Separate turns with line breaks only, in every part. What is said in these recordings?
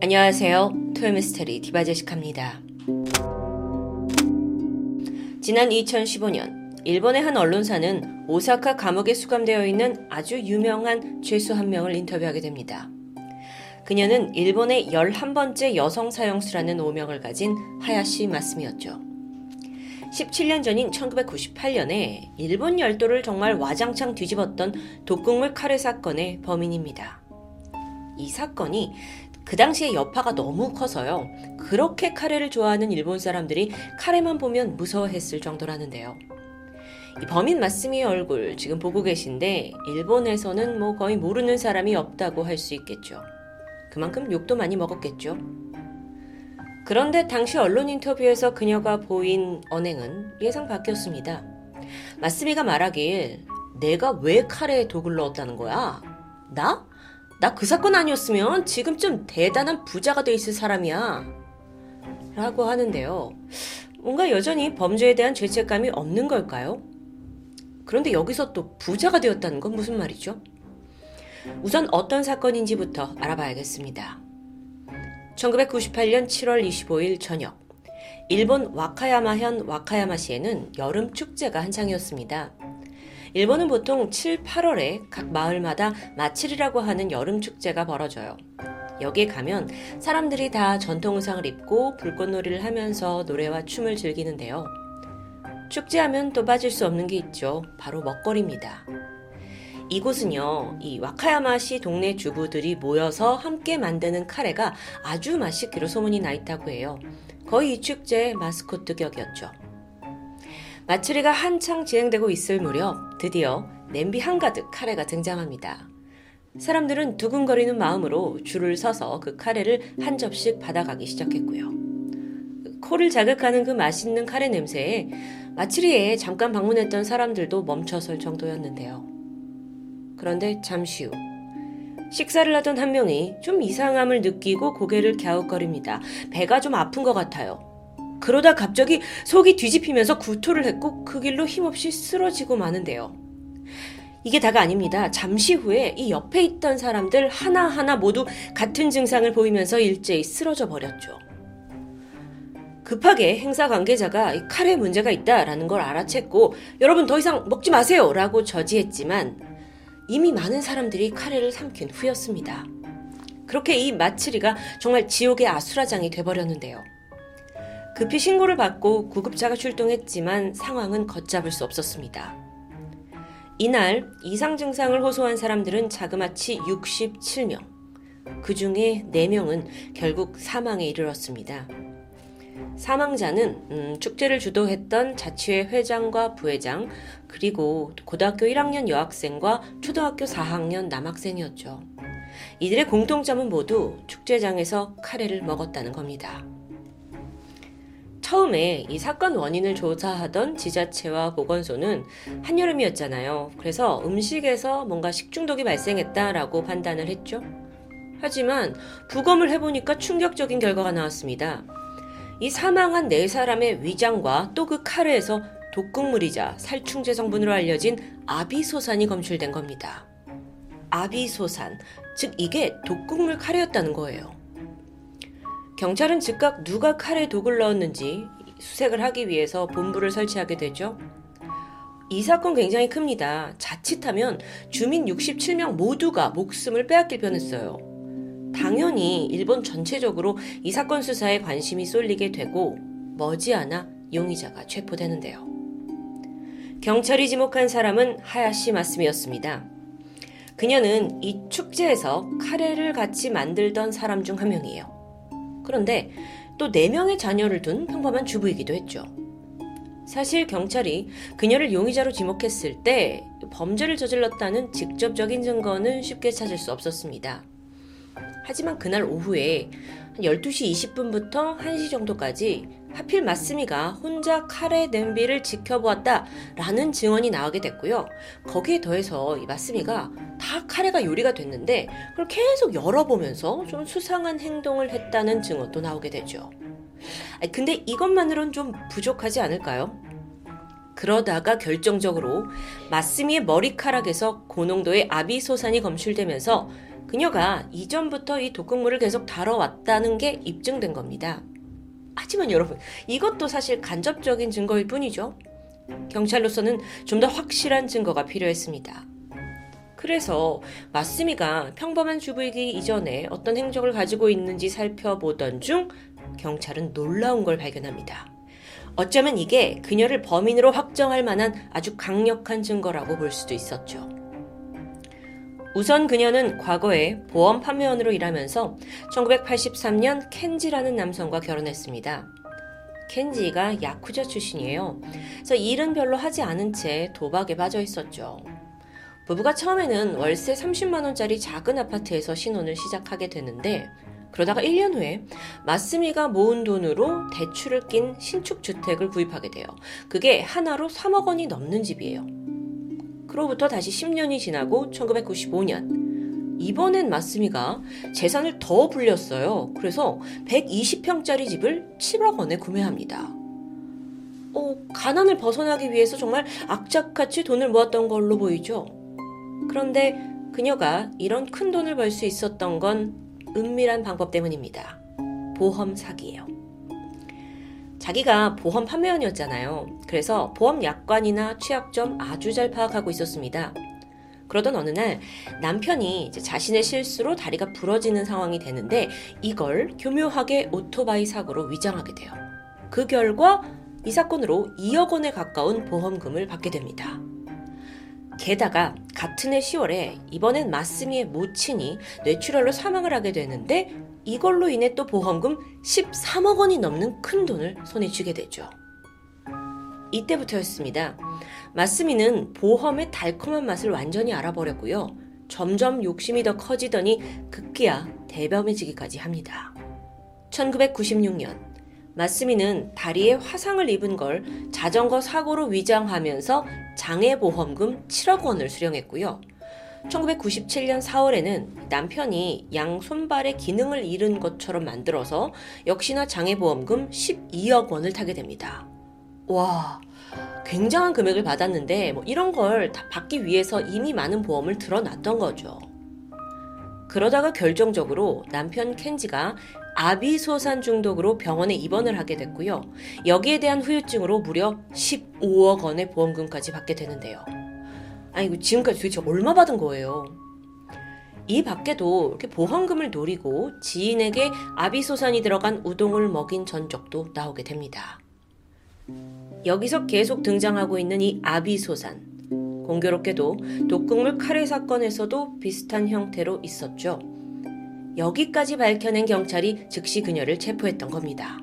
안녕하세요. 토요미스테리 디바제시카입니다. 지난 2015년 일본의 한 언론사는 오사카 감옥에 수감되어 있는 아주 유명한 죄수 한 명을 인터뷰하게 됩니다. 그녀는 일본의 11번째 여성 사형수라는 오명을 가진 하야시 마스미였죠. 17년 전인 1998년에 일본 열도를 정말 와장창 뒤집었던 독극물 카레 사건의 범인입니다. 이 사건이 그 당시에 여파가 너무 커서요. 그렇게 카레를 좋아하는 일본 사람들이 카레만 보면 무서워했을 정도라는데요. 이 범인 마스미의 얼굴 지금 보고 계신데 일본에서는 뭐 거의 모르는 사람이 없다고 할 수 있겠죠. 그만큼 욕도 많이 먹었겠죠. 그런데 당시 언론 인터뷰에서 그녀가 보인 언행은 예상 바뀌었습니다. 마스미가 말하길 내가 왜 카레에 독을 넣었다는 거야? 나? 나 그 사건 아니었으면 지금쯤 대단한 부자가 돼 있을 사람이야. 라고 하는데요. 뭔가 여전히 범죄에 대한 죄책감이 없는 걸까요? 그런데 여기서 또 부자가 되었다는 건 무슨 말이죠? 우선 어떤 사건인지부터 알아봐야겠습니다. 1998년 7월 25일 저녁, 일본 와카야마현 와카야마시에는 여름 축제가 한창이었습니다. 일본은 보통 7, 8월에 각 마을마다 마칠이라고 하는 여름 축제가 벌어져요. 여기에 가면 사람들이 다 전통 의상을 입고 불꽃놀이를 하면서 노래와 춤을 즐기는데요. 축제하면 또 빠질 수 없는 게 있죠. 바로 먹거리입니다. 이곳은요, 이 와카야마시 동네 주부들이 모여서 함께 만드는 카레가 아주 맛있기로 소문이 나 있다고 해요. 거의 이 축제의 마스코트 격이었죠. 마츠리가 한창 진행되고 있을 무렵 드디어 냄비 한가득 카레가 등장합니다. 사람들은 두근거리는 마음으로 줄을 서서 그 카레를 한 접씩 받아가기 시작했고요. 코를 자극하는 그 맛있는 카레 냄새에 마츠리에 잠깐 방문했던 사람들도 멈춰설 정도였는데요. 그런데 잠시 후 식사를 하던 한 명이 좀 이상함을 느끼고 고개를 갸웃거립니다. 배가 좀 아픈 것 같아요. 그러다 갑자기 속이 뒤집히면서 구토를 했고 그 길로 힘없이 쓰러지고 마는데요. 이게 다가 아닙니다. 잠시 후에 이 옆에 있던 사람들 하나하나 모두 같은 증상을 보이면서 일제히 쓰러져 버렸죠. 급하게 행사 관계자가 카레에 문제가 있다라는 걸 알아챘고 여러분 더 이상 먹지 마세요 라고 저지했지만 이미 많은 사람들이 카레를 삼킨 후였습니다. 그렇게 이 마츠리가 정말 지옥의 아수라장이 돼버렸는데요. 급히 신고를 받고 구급차가 출동했지만 상황은 걷잡을 수 없었습니다. 이날 이상 증상을 호소한 사람들은 자그마치 67명. 그 중에 4명은 결국 사망에 이르렀습니다. 사망자는 음, 축제를 주도했던 자치회 회장과 부회장 그리고 고등학교 1학년 여학생과 초등학교 4학년 남학생이었죠. 이들의 공통점은 모두 축제장에서 카레를 먹었다는 겁니다. 처음에 이 사건 원인을 조사하던 지자체와 보건소는 한여름이었잖아요. 그래서 음식에서 뭔가 식중독이 발생했다라고 판단을 했죠. 하지만 부검을 해보니까 충격적인 결과가 나왔습니다. 이 사망한 네 사람의 위장과 또 그 카레에서 독극물이자 살충제 성분으로 알려진 아비소산이 검출된 겁니다. 아비소산, 즉 이게 독극물 카레였다는 거예요. 경찰은 즉각 누가 카레에 독을 넣었는지 수색을 하기 위해서 본부를 설치하게 되죠. 이 사건 굉장히 큽니다. 자칫하면 주민 67명 모두가 목숨을 빼앗길 뻔했어요. 당연히 일본 전체적으로 이 사건 수사에 관심이 쏠리게 되고 머지않아 용의자가 체포되는데요. 경찰이 지목한 사람은 하야시 마스미였습니다. 그녀는 이 축제에서 카레를 같이 만들던 사람 중 한 명이에요. 그런데 또 4명의 자녀를 둔 평범한 주부이기도 했죠. 사실 경찰이 그녀를 용의자로 지목했을 때 범죄를 저질렀다는 직접적인 증거는 쉽게 찾을 수 없었습니다. 하지만 그날 오후에 한 12시 20분부터 1시 정도까지 하필 마스미가 혼자 카레 냄비를 지켜보았다 라는 증언이 나오게 됐고요. 거기에 더해서 이 마스미가 다 카레가 요리가 됐는데 그걸 계속 열어보면서 좀 수상한 행동을 했다는 증언도 나오게 되죠. 근데 이것만으론 좀 부족하지 않을까요? 그러다가 결정적으로 마스미의 머리카락에서 고농도의 아비소산이 검출되면서 그녀가 이전부터 이 독극물을 계속 다뤄왔다는 게 입증된 겁니다. 하지만 여러분, 이것도 사실 간접적인 증거일 뿐이죠. 경찰로서는 좀 더 확실한 증거가 필요했습니다. 그래서 마스미가 평범한 주부이기 이전에 어떤 행적을 가지고 있는지 살펴보던 중 경찰은 놀라운 걸 발견합니다. 어쩌면 이게 그녀를 범인으로 확정할 만한 아주 강력한 증거라고 볼 수도 있었죠. 우선 그녀는 과거에 보험 판매원으로 일하면서 1983년 켄지라는 남성과 결혼했습니다. 켄지가 야쿠자 출신이에요. 그래서 일은 별로 하지 않은 채 도박에 빠져 있었죠. 부부가 처음에는 월세 30만원짜리 작은 아파트에서 신혼을 시작하게 되는데, 그러다가 1년 후에 마스미가 모은 돈으로 대출을 낀 신축 주택을 구입하게 돼요. 그게 하나로 3억 원이 넘는 집이에요. 그로부터 다시 10년이 지나고 1995년 이번엔 마스미가 재산을 더 불렸어요. 그래서 120평짜리 집을 7억 원에 구매합니다. 어, 가난을 벗어나기 위해서 정말 악착같이 돈을 모았던 걸로 보이죠. 그런데 그녀가 이런 큰 돈을 벌 수 있었던 건 은밀한 방법 때문입니다. 보험 사기예요. 자기가 보험 판매원이었잖아요. 그래서 보험 약관이나 취약점 아주 잘 파악하고 있었습니다. 그러던 어느 날 남편이 자신의 실수로 다리가 부러지는 상황이 되는데 이걸 교묘하게 오토바이 사고로 위장하게 돼요. 그 결과 이 사건으로 2억 원에 가까운 보험금을 받게 됩니다. 게다가 같은 해 10월에 이번엔 마스미의 모친이 뇌출혈로 사망을 하게 되는데 이걸로 인해 또 보험금 13억 원이 넘는 큰 돈을 손에 쥐게 되죠. 이때부터였습니다. 마스미는 보험의 달콤한 맛을 완전히 알아버렸고요. 점점 욕심이 더 커지더니 급기야 대범해지기까지 합니다. 1996년 마스미는 다리에 화상을 입은 걸 자전거 사고로 위장하면서 장애보험금 7억 원을 수령했고요. 1997년 4월에는 남편이 양 손발의 기능을 잃은 것처럼 만들어서 역시나 장애보험금 12억 원을 타게 됩니다. 와, 굉장한 금액을 받았는데 뭐 이런 걸 다 받기 위해서 이미 많은 보험을 들어놨던 거죠. 그러다가 결정적으로 남편 켄지가 아비소산 중독으로 병원에 입원을 하게 됐고요. 여기에 대한 후유증으로 무려 15억 원의 보험금까지 받게 되는데요. 아니, 지금까지 도대체 얼마 받은 거예요? 이 밖에도 이렇게 보험금을 노리고 지인에게 아비소산이 들어간 우동을 먹인 전적도 나오게 됩니다. 여기서 계속 등장하고 있는 이 아비소산. 공교롭게도 독극물 카레 사건에서도 비슷한 형태로 있었죠. 여기까지 밝혀낸 경찰이 즉시 그녀를 체포했던 겁니다.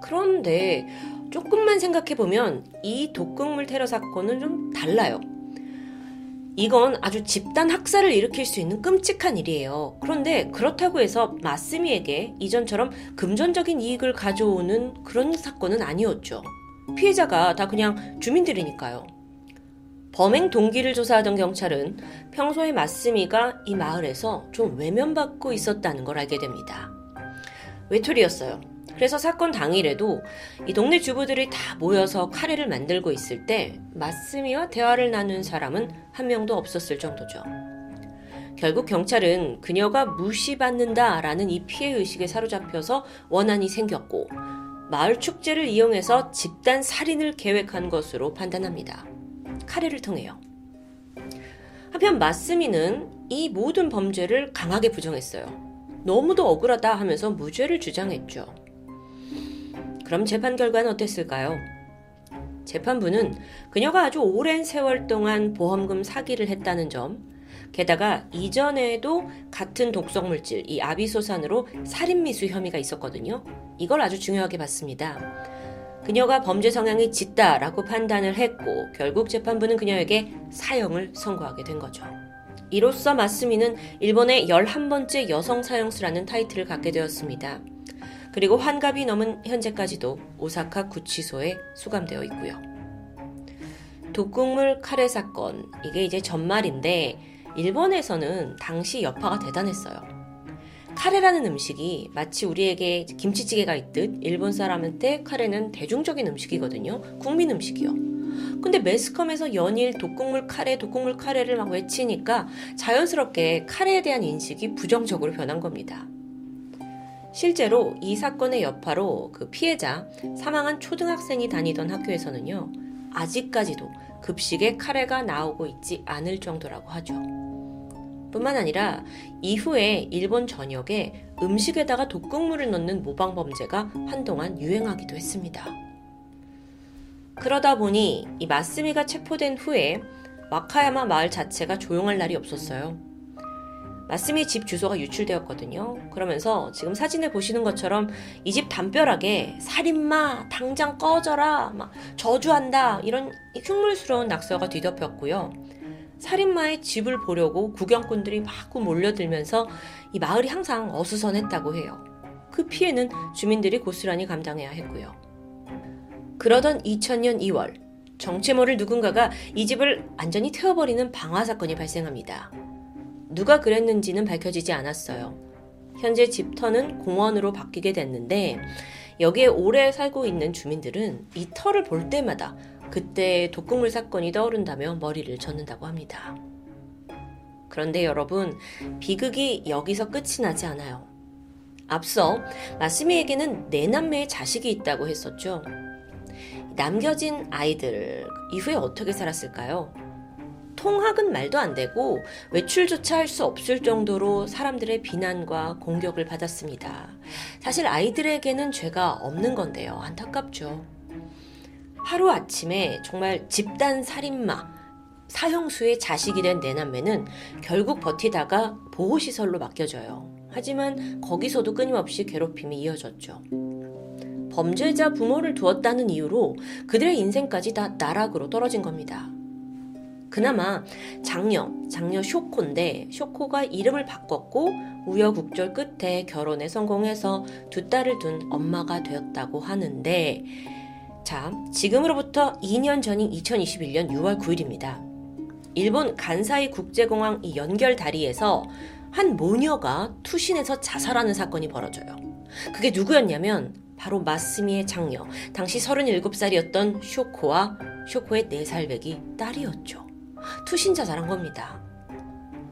그런데 조금만 생각해보면 이 독극물 테러 사건은 좀 달라요. 이건 아주 집단 학살을 일으킬 수 있는 끔찍한 일이에요. 그런데 그렇다고 해서 마스미에게 이전처럼 금전적인 이익을 가져오는 그런 사건은 아니었죠. 피해자가 다 그냥 주민들이니까요. 범행 동기를 조사하던 경찰은 평소에 마스미가 이 마을에서 좀 외면받고 있었다는 걸 알게 됩니다. 외톨이였어요. 그래서 사건 당일에도 이 동네 주부들이 다 모여서 카레를 만들고 있을 때 마스미와 대화를 나눈 사람은 한 명도 없었을 정도죠. 결국 경찰은 그녀가 무시받는다라는 이 피해 의식에 사로잡혀서 원한이 생겼고 마을 축제를 이용해서 집단 살인을 계획한 것으로 판단합니다. 카레를 통해요. 한편 마스미는 이 모든 범죄를 강하게 부정했어요. 너무도 억울하다 하면서 무죄를 주장했죠. 그럼 재판 결과는 어땠을까요? 재판부는 그녀가 아주 오랜 세월 동안 보험금 사기를 했다는 점, 게다가 이전에도 같은 독성 물질, 이 아비소산으로 살인 미수 혐의가 있었거든요. 이걸 아주 중요하게 봤습니다. 그녀가 범죄 성향이 짙다라고 판단을 했고, 결국 재판부는 그녀에게 사형을 선고하게 된 거죠. 이로써 마스미는 일본의 11번째 여성 사형수라는 타이틀을 갖게 되었습니다. 그리고 환갑이 넘은 현재까지도 오사카 구치소에 수감되어 있고요. 독극물 카레 사건, 이게 이제 전말인데, 일본에서는 당시 여파가 대단했어요. 카레라는 음식이 마치 우리에게 김치찌개가 있듯 일본 사람한테 카레는 대중적인 음식이거든요. 국민 음식이요. 근데 매스컴에서 연일 독극물 카레, 독극물 카레를 막 외치니까 자연스럽게 카레에 대한 인식이 부정적으로 변한 겁니다. 실제로 이 사건의 여파로 그 피해자, 사망한 초등학생이 다니던 학교에서는요, 아직까지도 급식에 카레가 나오고 있지 않을 정도라고 하죠. 뿐만 아니라 이후에 일본 전역에 음식에다가 독극물을 넣는 모방 범죄가 한동안 유행하기도 했습니다. 그러다 보니 이 마스미가 체포된 후에 와카야마 마을 자체가 조용할 날이 없었어요. 마스미 집 주소가 유출되었거든요. 그러면서 지금 사진에 보시는 것처럼 이 집 담벼락에 살인마 당장 꺼져라 막 저주한다 이런 흉물스러운 낙서가 뒤덮였고요. 살인마의 집을 보려고 구경꾼들이 마구 몰려들면서 이 마을이 항상 어수선했다고 해요. 그 피해는 주민들이 고스란히 감당해야 했고요. 그러던 2000년 2월 정체 모를 누군가가 이 집을 완전히 태워버리는 방화 사건이 발생합니다. 누가 그랬는지는 밝혀지지 않았어요. 현재 집터는 공원으로 바뀌게 됐는데 여기에 오래 살고 있는 주민들은 이 터를 볼 때마다 그때 독극물 사건이 떠오른다며 머리를 젓는다고 합니다. 그런데 여러분, 비극이 여기서 끝이 나지 않아요. 앞서 마스미에게는 네 남매의 자식이 있다고 했었죠. 남겨진 아이들 이후에 어떻게 살았을까요? 통학은 말도 안 되고 외출조차 할 수 없을 정도로 사람들의 비난과 공격을 받았습니다. 사실 아이들에게는 죄가 없는 건데요. 안타깝죠. 하루 아침에 정말 집단 살인마, 사형수의 자식이 된 내남매는 결국 버티다가 보호시설로 맡겨져요. 하지만 거기서도 끊임없이 괴롭힘이 이어졌죠. 범죄자 부모를 두었다는 이유로 그들의 인생까지 다 나락으로 떨어진 겁니다. 그나마 장녀, 장녀 쇼코인데 쇼코가 이름을 바꿨고 우여곡절 끝에 결혼에 성공해서 두 딸을 둔 엄마가 되었다고 하는데 자, 지금으로부터 2년 전인 2021년 6월 9일입니다. 일본 간사이 국제공항 이 연결 다리에서 한 모녀가 투신해서 자살하는 사건이 벌어져요. 그게 누구였냐면 바로 마스미의 장녀, 당시 37살이었던 쇼코와 쇼코의 4살 배기 딸이었죠. 투신 자살한 겁니다.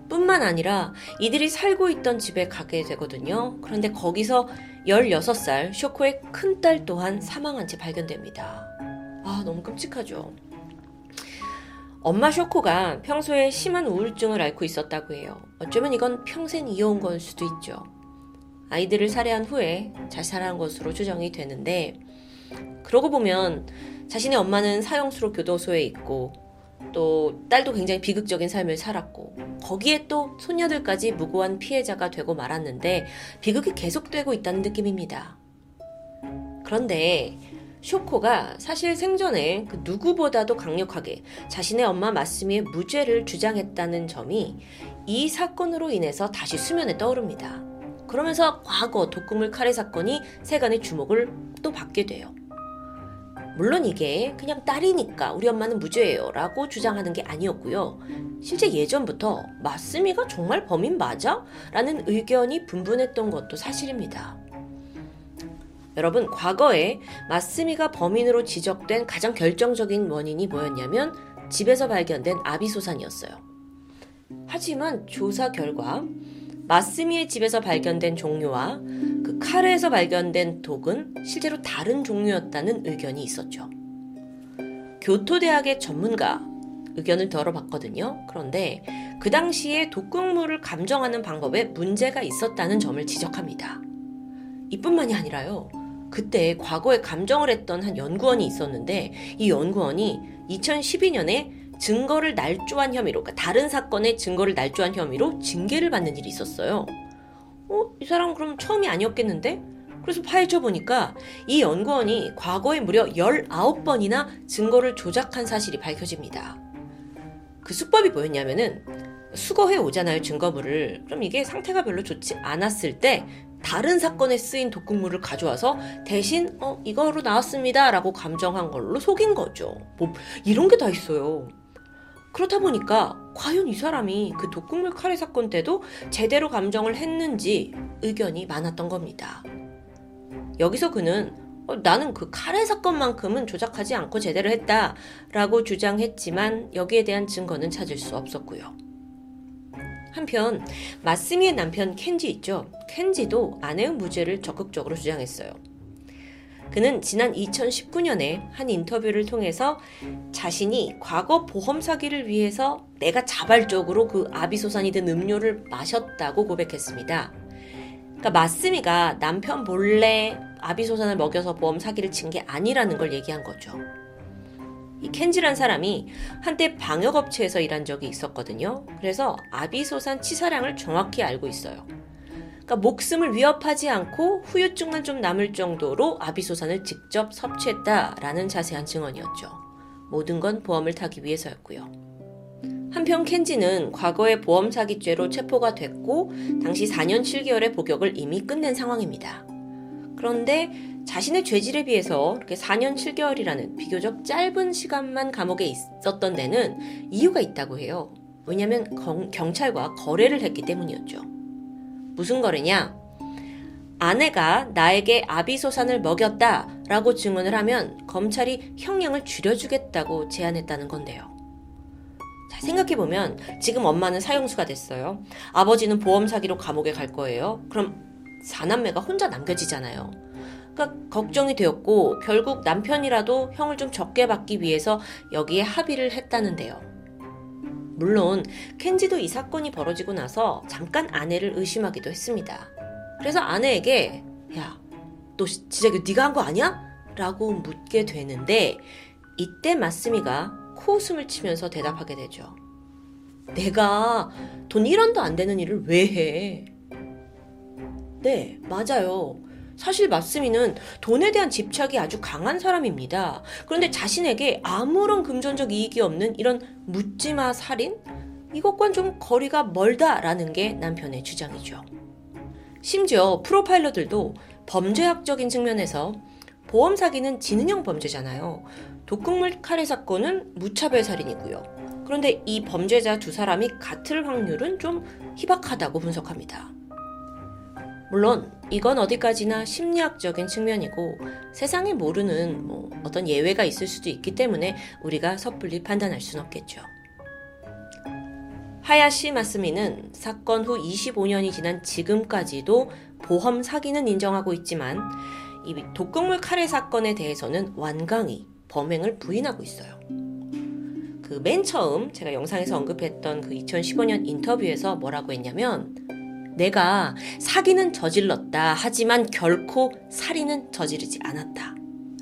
뿐만 아니라 이들이 살고 있던 집에 가게 되거든요. 그런데 거기서 16살 쇼코의 큰딸 또한 사망한 채 발견됩니다. 아, 너무 끔찍하죠. 엄마 쇼코가 평소에 심한 우울증을 앓고 있었다고 해요. 어쩌면 이건 평생 이어온 걸 수도 있죠. 아이들을 살해한 후에 자살한 것으로 추정이 되는데, 그러고 보면 자신의 엄마는 사형수로 교도소에 있고, 또 딸도 굉장히 비극적인 삶을 살았고 거기에 또 손녀들까지 무고한 피해자가 되고 말았는데 비극이 계속되고 있다는 느낌입니다. 그런데 쇼코가 사실 생전에 그 누구보다도 강력하게 자신의 엄마 마스미의 무죄를 주장했다는 점이 이 사건으로 인해서 다시 수면에 떠오릅니다. 그러면서 과거 독극물 카레 사건이 세간의 주목을 또 받게 돼요. 물론 이게 그냥 딸이니까 우리 엄마는 무죄예요 라고 주장하는 게 아니었고요. 실제 예전부터 마스미가 정말 범인 맞아? 라는 의견이 분분했던 것도 사실입니다. 여러분, 과거에 마스미가 범인으로 지적된 가장 결정적인 원인이 뭐였냐면 집에서 발견된 아비소산이었어요. 하지만 조사 결과 마스미의 집에서 발견된 종류와 그 카레에서 발견된 독은 실제로 다른 종류였다는 의견이 있었죠. 교토대학의 전문가 의견을 들어봤거든요. 그런데 그 당시에 독극물을 감정하는 방법에 문제가 있었다는 점을 지적합니다. 이뿐만이 아니라요. 그때 과거에 감정을 했던 한 연구원이 있었는데 이 연구원이 2012년에 증거를 날조한 혐의로, 그러니까 다른 사건의 증거를 날조한 혐의로 징계를 받는 일이 있었어요. 어, 이 사람 그럼 처음이 아니었겠는데? 그래서 파헤쳐 보니까 이 연구원이 과거에 무려 19번이나 증거를 조작한 사실이 밝혀집니다. 그 수법이 뭐였냐면은 수거해 오잖아요, 증거물을. 그럼 이게 상태가 별로 좋지 않았을 때 다른 사건에 쓰인 독극물을 가져와서 대신 어 이거로 나왔습니다라고 감정한 걸로 속인 거죠. 뭐 이런 게 다 있어요. 그렇다 보니까 과연 이 사람이 그 독극물 카레 사건 때도 제대로 감정을 했는지 의견이 많았던 겁니다. 여기서 그는 어, 나는 그 카레 사건만큼은 조작하지 않고 제대로 했다 라고 주장했지만 여기에 대한 증거는 찾을 수 없었고요. 한편 마스미의 남편 켄지 있죠. 켄지도 아내의 무죄를 적극적으로 주장했어요. 그는 지난 2019년에 한 인터뷰를 통해서 자신이 과거 보험 사기를 위해서 내가 자발적으로 그 아비소산이 든 음료를 마셨다고 고백했습니다. 그러니까 마스미가 남편 몰래 아비소산을 먹여서 보험 사기를 친 게 아니라는 걸 얘기한 거죠. 이 켄지란 사람이 한때 방역업체에서 일한 적이 있었거든요. 그래서 아비소산 치사량을 정확히 알고 있어요. 그러니까 목숨을 위협하지 않고 후유증만 좀 남을 정도로 아비소산을 직접 섭취했다라는 자세한 증언이었죠. 모든 건 보험을 타기 위해서였고요. 한편 켄지는 과거의 보험 사기죄로 체포가 됐고 당시 4년 7개월의 복역을 이미 끝낸 상황입니다. 그런데 자신의 죄질에 비해서 이렇게 4년 7개월이라는 비교적 짧은 시간만 감옥에 있었던 데는 이유가 있다고 해요. 왜냐하면 경찰과 거래를 했기 때문이었죠. 무슨 거래냐? 아내가 나에게 아비소산을 먹였다 라고 증언을 하면 검찰이 형량을 줄여주겠다고 제안했다는 건데요. 자, 생각해보면 지금 엄마는 사형수가 됐어요. 아버지는 보험 사기로 감옥에 갈 거예요. 그럼 사남매가 혼자 남겨지잖아요. 그러니까 걱정이 되었고 결국 남편이라도 형을 좀 적게 받기 위해서 여기에 합의를 했다는데요. 물론 켄지도 이 사건이 벌어지고 나서 잠깐 아내를 의심하기도 했습니다. 그래서 아내에게 야, 너 진짜 이거 네가 한 거 아니야? 라고 묻게 되는데 이때 마스미가 코웃음을 치면서 대답하게 되죠. 내가 돈 1원도 안 되는 일을 왜 해? 네, 맞아요. 사실 마스미는 돈에 대한 집착이 아주 강한 사람입니다. 그런데 자신에게 아무런 금전적 이익이 없는 이런 묻지마 살인? 이것과는 좀 거리가 멀다라는 게 남편의 주장이죠. 심지어 프로파일러들도 범죄학적인 측면에서 보험 사기는 지능형 범죄잖아요. 독극물 카레 사건은 무차별 살인이고요. 그런데 이 범죄자 두 사람이 같을 확률은 좀 희박하다고 분석합니다. 물론 이건 어디까지나 심리학적인 측면이고 세상에 모르는 뭐 어떤 예외가 있을 수도 있기 때문에 우리가 섣불리 판단할 수는 없겠죠. 하야시 마스미는 사건 후 25년이 지난 지금까지도 보험 사기는 인정하고 있지만 이 독극물 카레 사건에 대해서는 완강히 범행을 부인하고 있어요. 그 맨 처음 제가 영상에서 언급했던 그 2015년 인터뷰에서 뭐라고 했냐면 내가 사기는 저질렀다. 하지만 결코 살인은 저지르지 않았다.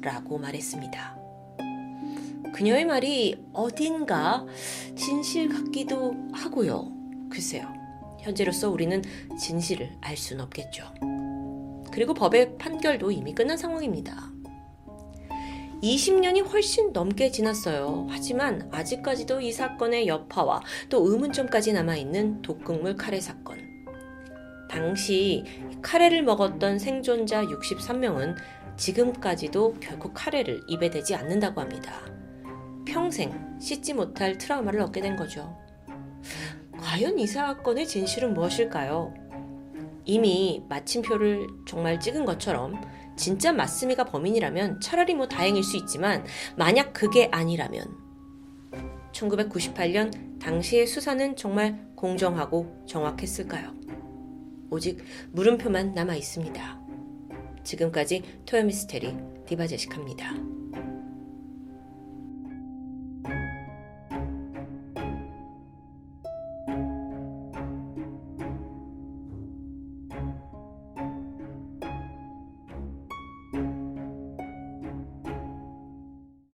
라고 말했습니다. 그녀의 말이 어딘가 진실 같기도 하고요. 글쎄요. 현재로서 우리는 진실을 알 수는 없겠죠. 그리고 법의 판결도 이미 끝난 상황입니다. 20년이 훨씬 넘게 지났어요. 하지만 아직까지도 이 사건의 여파와 또 의문점까지 남아있는 독극물 카레 사건. 당시 카레를 먹었던 생존자 63명은 지금까지도 결코 카레를 입에 대지 않는다고 합니다. 평생 씻지 못할 트라우마를 얻게 된 거죠. 과연 이 사건의 진실은 무엇일까요? 이미 마침표를 정말 찍은 것처럼 진짜 마스미가 범인이라면 차라리 뭐 다행일 수 있지만 만약 그게 아니라면 1998년 당시의 수사는 정말 공정하고 정확했을까요? 오직 물음표만 남아 있습니다. 지금까지 토요미스테리 디바제식합니다.